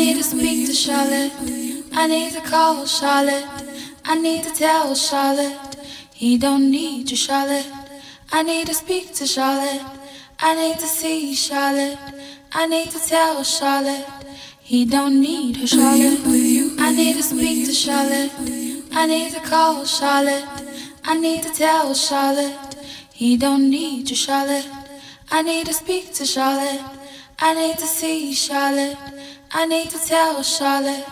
need to speak to Charlotte. I need to call Charlotte. I need to tell Charlotte. He don't need you, Charlotte. I need to speak to Charlotte. I need to see Charlotte. I need to tell Charlotte. He don't need her, Charlotte. I need to speak to Charlotte. I need to call Charlotte. I need to tell Charlotte. He don't need you, Charlotte. I need to speak to Charlotte. I need to see Charlotte. I need to tell Charlotte.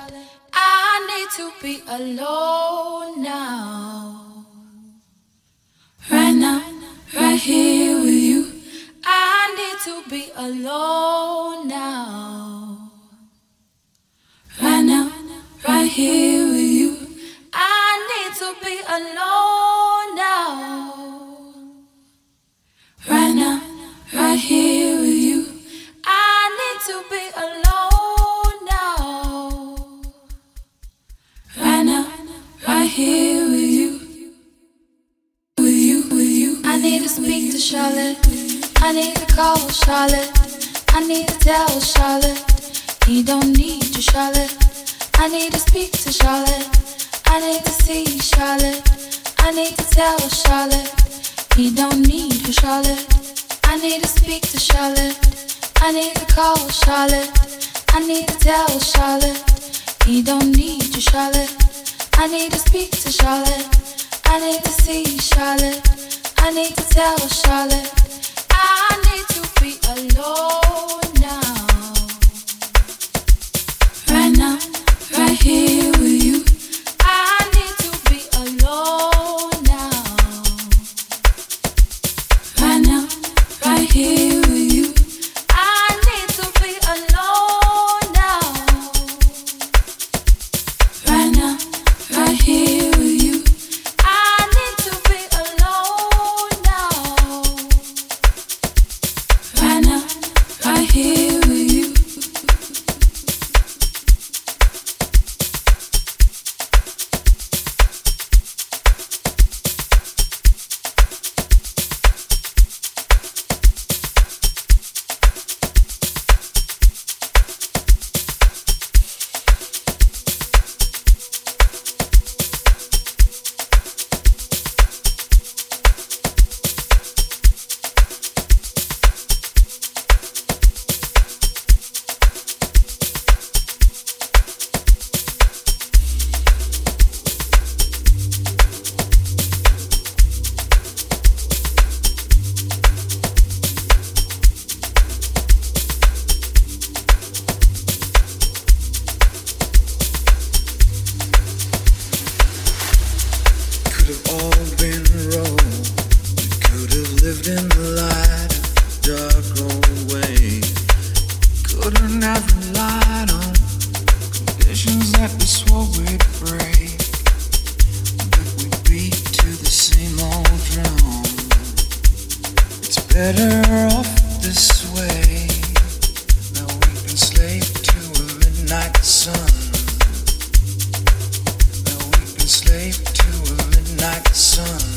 I need to be alone now. Right now, right here with you. I need to be alone now. Right now, right here with you. I need to be alone now. Right now, right here with you. I need to be alone here with you. With you, with you. I need to speak to Charlotte. I need to call Charlotte. I need to tell Charlotte. He don't need you, Charlotte. I need to speak to Charlotte. I need to see Charlotte. I need to tell Charlotte. He don't need you, Charlotte. I need to speak to Charlotte. I need to call Charlotte. I need to tell Charlotte. He don't need you, Charlotte. I need to speak to Charlotte. I need to see Charlotte. I need to tell Charlotte. I need to be alone sun.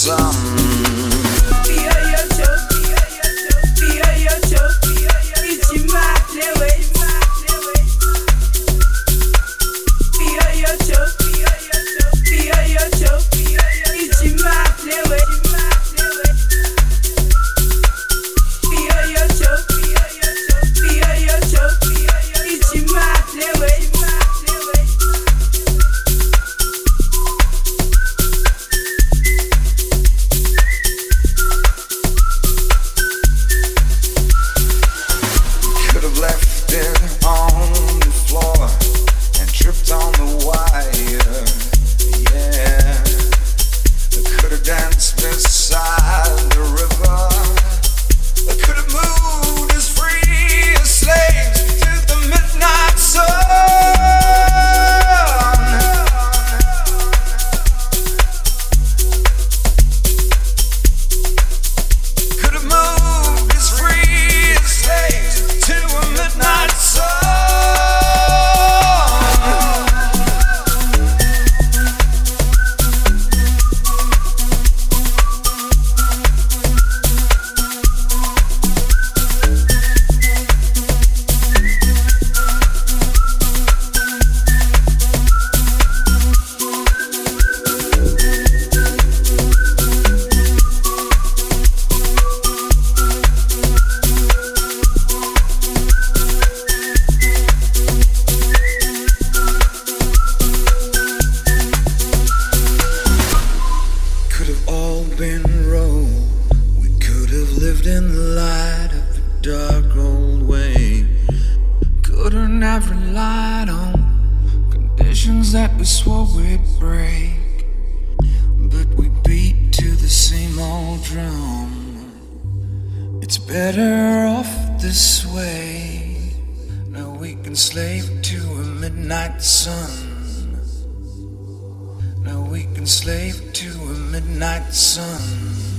some in the light of the dark old way. Couldn't have light on conditions that we swore we'd break. But we beat to the same old drum. It's better off this way. Now we can slave to a midnight sun. Now we can slave to a midnight sun.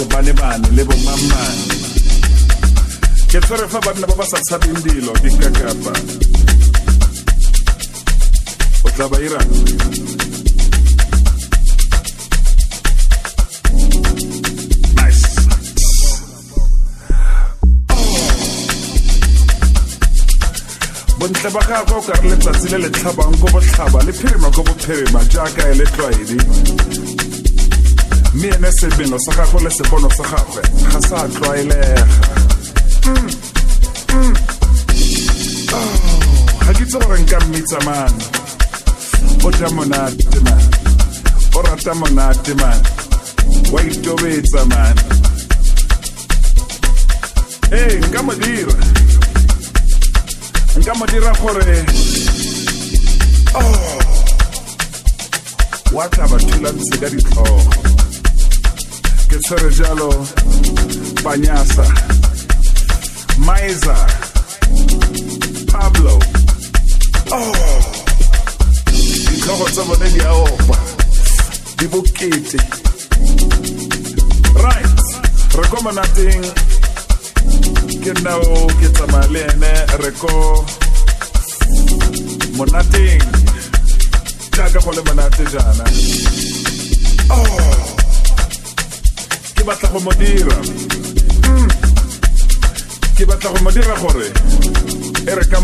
sebanebane le bomamane ke tshwere fa banna ba ba sa tshabeng dilo dikakapa o tla ba irang bontle ba gakwa o kare letsatsi le le tlhabang ko botlhaba le phirima ko bophirima jaaka e le tlwaedi. Mme ene sebelo sa gagwe le sepono sa gagwe ga sa tlwaelega ga ke itse gore nka mmitsa o ja monate man. O rata monate man. Wa itobetsa man ee nka mo dira nka mo dira gore. Oh. Wa tla ba thulantshe ka ditlhogo ke tshwere jalo panyasa maiza pablo. Oh ditlhogo tsa bone di a opa di bokete. Right re ko monateng ke nao ke tsamaya le ene re ko monateng jaaka jaana. Oh ke batla go mo dira. Mm. ke batla go mo dira gore e re ka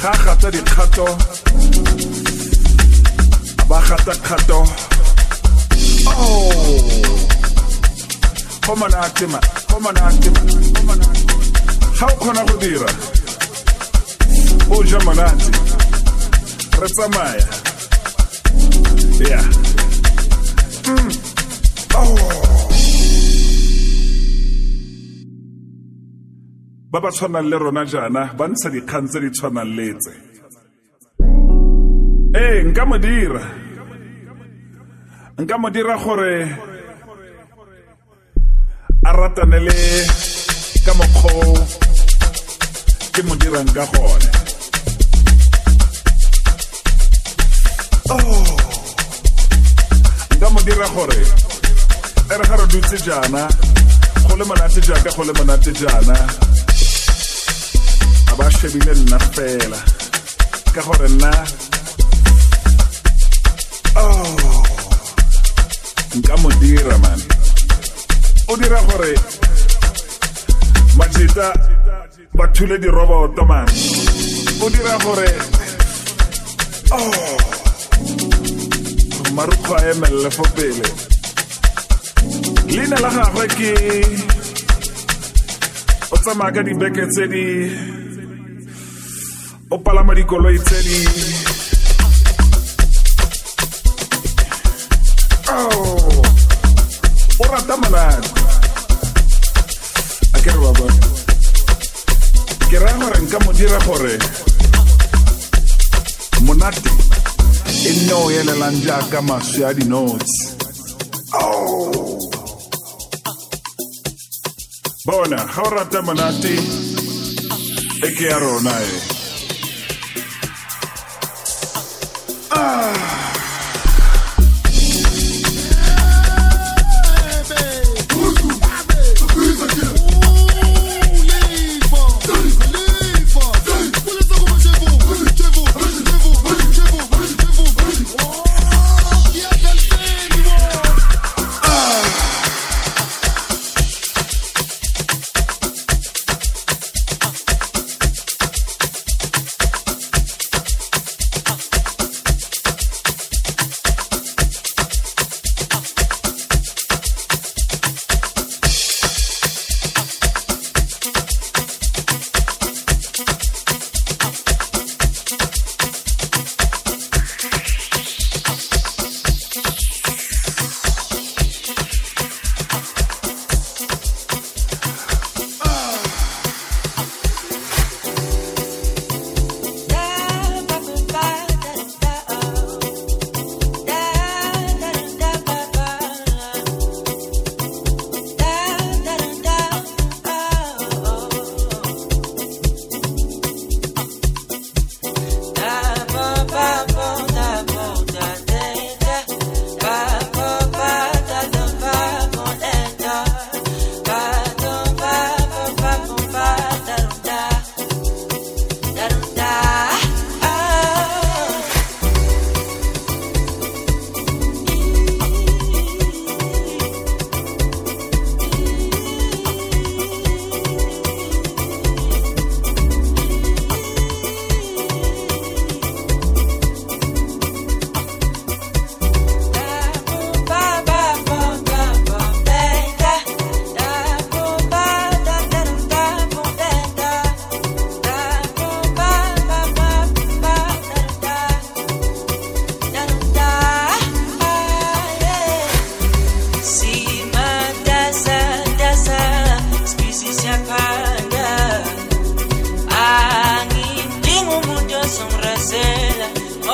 ga a gata dikgato a ba gata kgato. Oh. Ga o kgona go dira o ja monate re tsamaya. Ya Mm. Ba ba tshwanang le rona jaana ba ntsha dikgang tse di tshwanang le tse. Ee nka mo dira. Nka mo dira gore a ratane le ka mokgwa ke mo dirang ka gone. Oh nka mo dira gore e re ga re dutse jaana go le monate jaaka go le monate jaana. A ba shebile nna fela ka gore nna oh nka mo dira man. O dira gore majita ba thule diroboto man. O dira gore oh marukgo a emelele fo pele leina la gagwe ke o tsamaya ka dibeke tse di o palama dikoloi tse di. Oh o rata monate a ke re baba ke raya gore nka mo dira gore monate e nne o elelang jaaka maswi a dinotsi bona rata monate e ke ya rona e. Sorry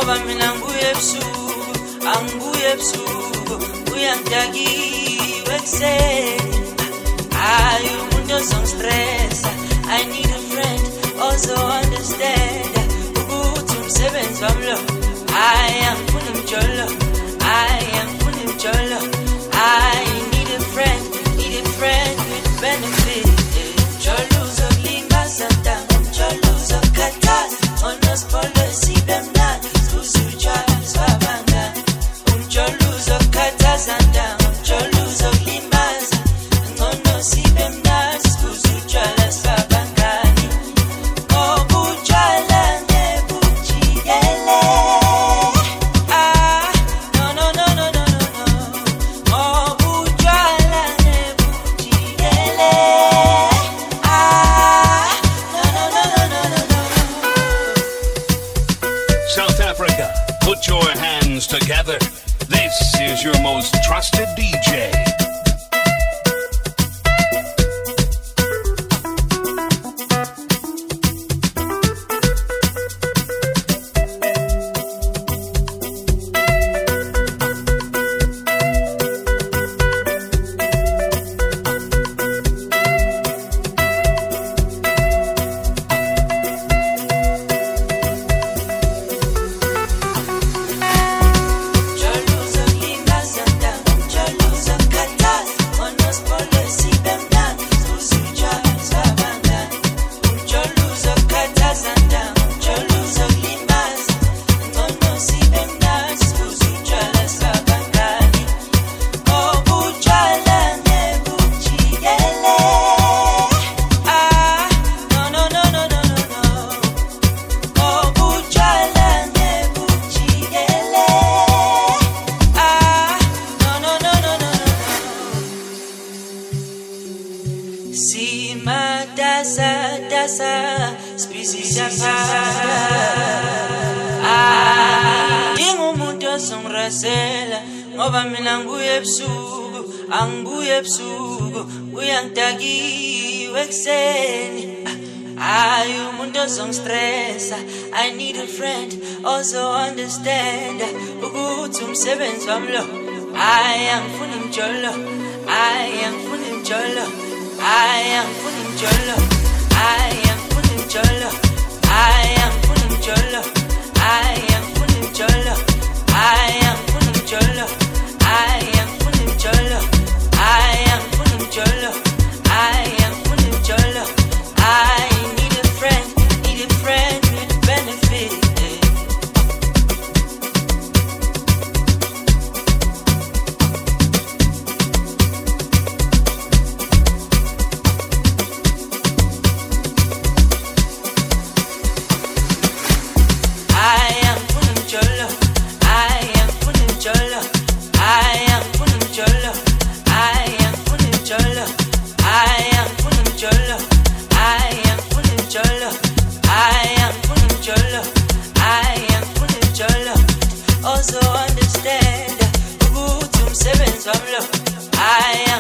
ngoba mina nguye ebusuku anguye ebusuku uyangidakiwe ekuseni hayi umuntu ozongistressa i need a friend also understand. Ukuthi umsebenzi wami lo hayi angifuni mjolo hayi angifuni mjolo i need a friend need a friend with benefit. Jolo uzokulinga santa jolo uzokhathaza on us ekuseni Hayi ah, umuntu ozongistressa I need a friend also understand. Ukuthi umsebenzi wami lo hayi angifuni mjolo hayi angifuni mjolo hayi angifuni mjolo hayi angifuni mjolo hayi angifuni mjolo hayi some love. I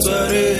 ngikukwatwarelo mama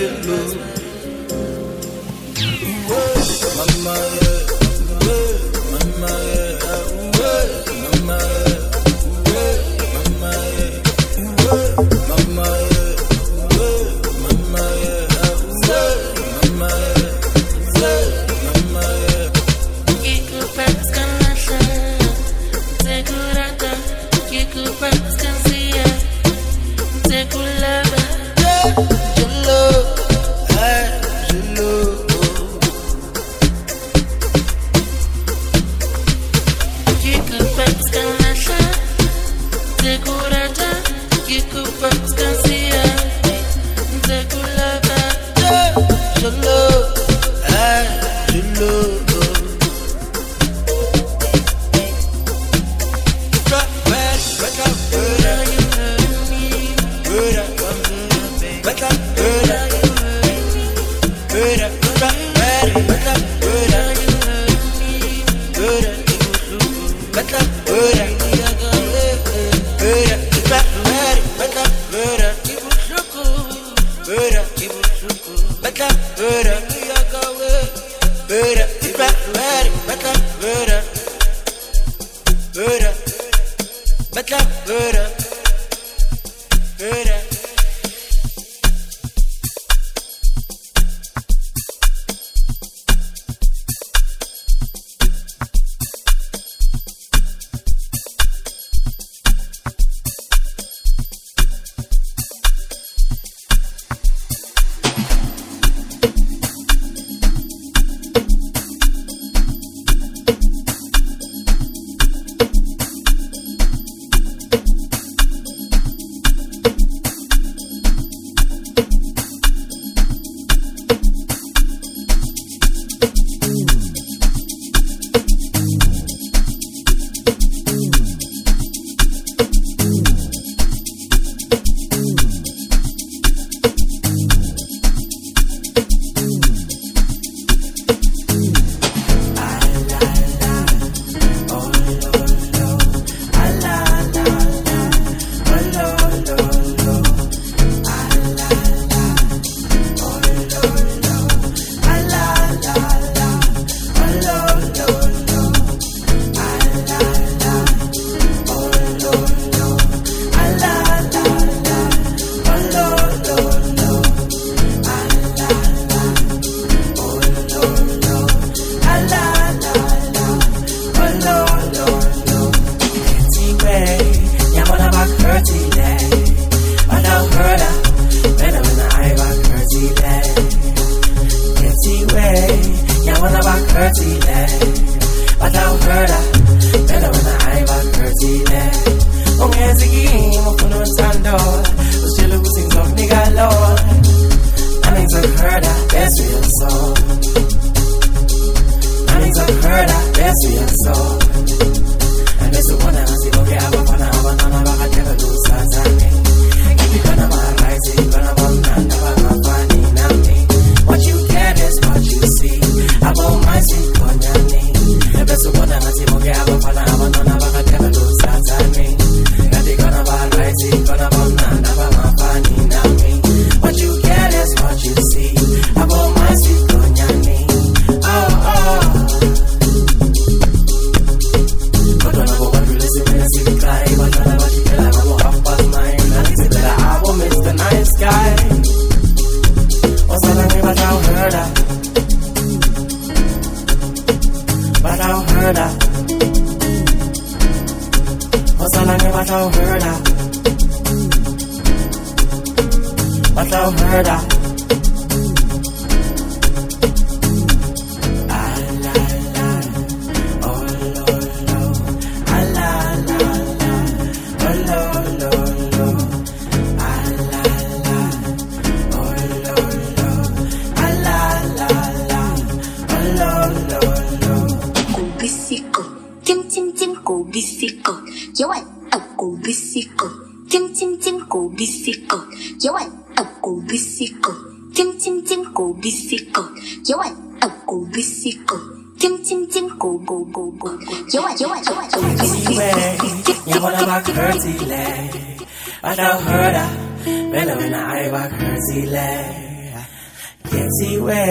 Kithiwe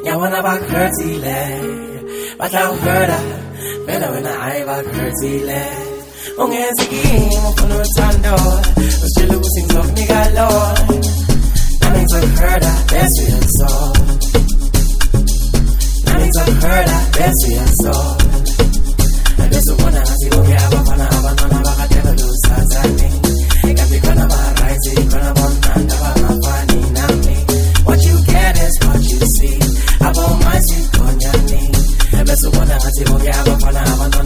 ngiyabona bakhathile batla uhurta vele wena ayibakhathile ungenzi kimi ufuna uthando usitshela ukuthi ngizokunika lona. Nami ngizokuhurta bese uyangisola nami ngizokuhurta bese uyangisola bese ubona ngathi bonke abafana abantwana bakadebe lusathane kanti bese ubona ngathi bonke abafana abantwana bakadebe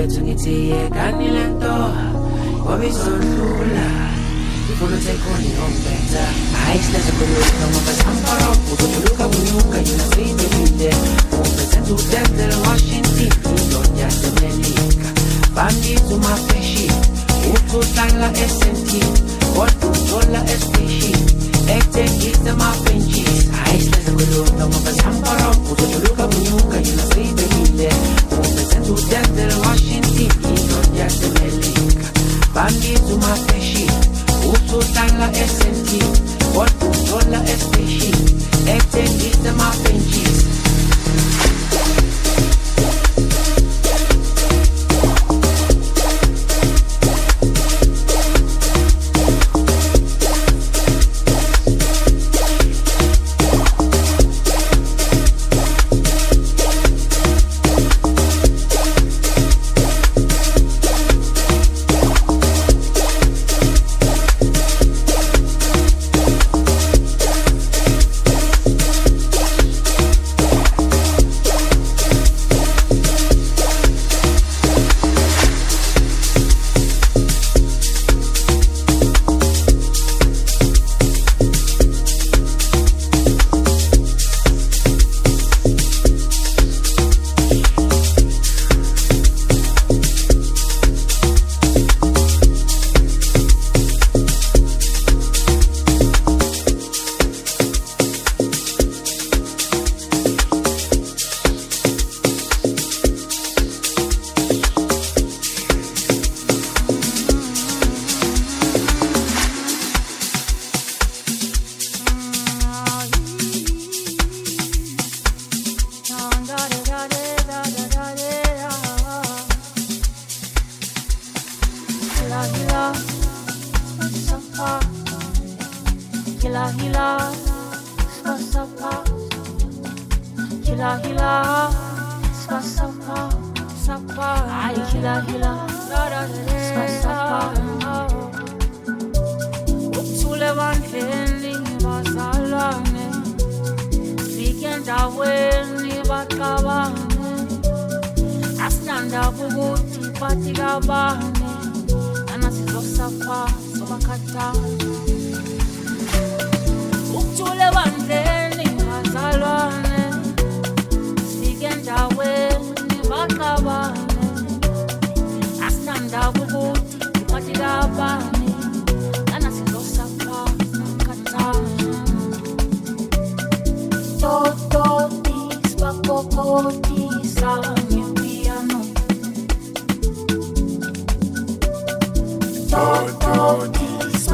wethu ngithi yekanile ntoha wabizondlula ifuna uthekhoni ombeta hayi sinazekhonyoka ngoba sambaro uzoduluka kunyuka yina siyidebide umbethetha washington indoda yasemelika bandithi umafeshi esentini kodwa uthola esiteshini. What controlla e specie E te dite ma pencis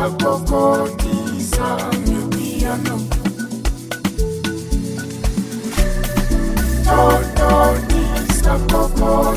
ethengisa ama-benches Ngicela kanti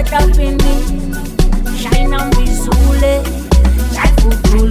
kwetapini shina mbizule tafugulu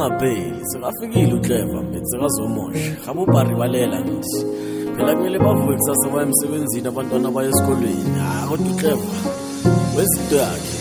zikhonkota into engapheli sekafikile ucleva mbethi sekazomosha hamba ubhari balela ngithi phela kumele bavuke kusasa baye emsebenzini abantwana baye esikolweni. Hayi kodwa ucleva wezinto yakhe.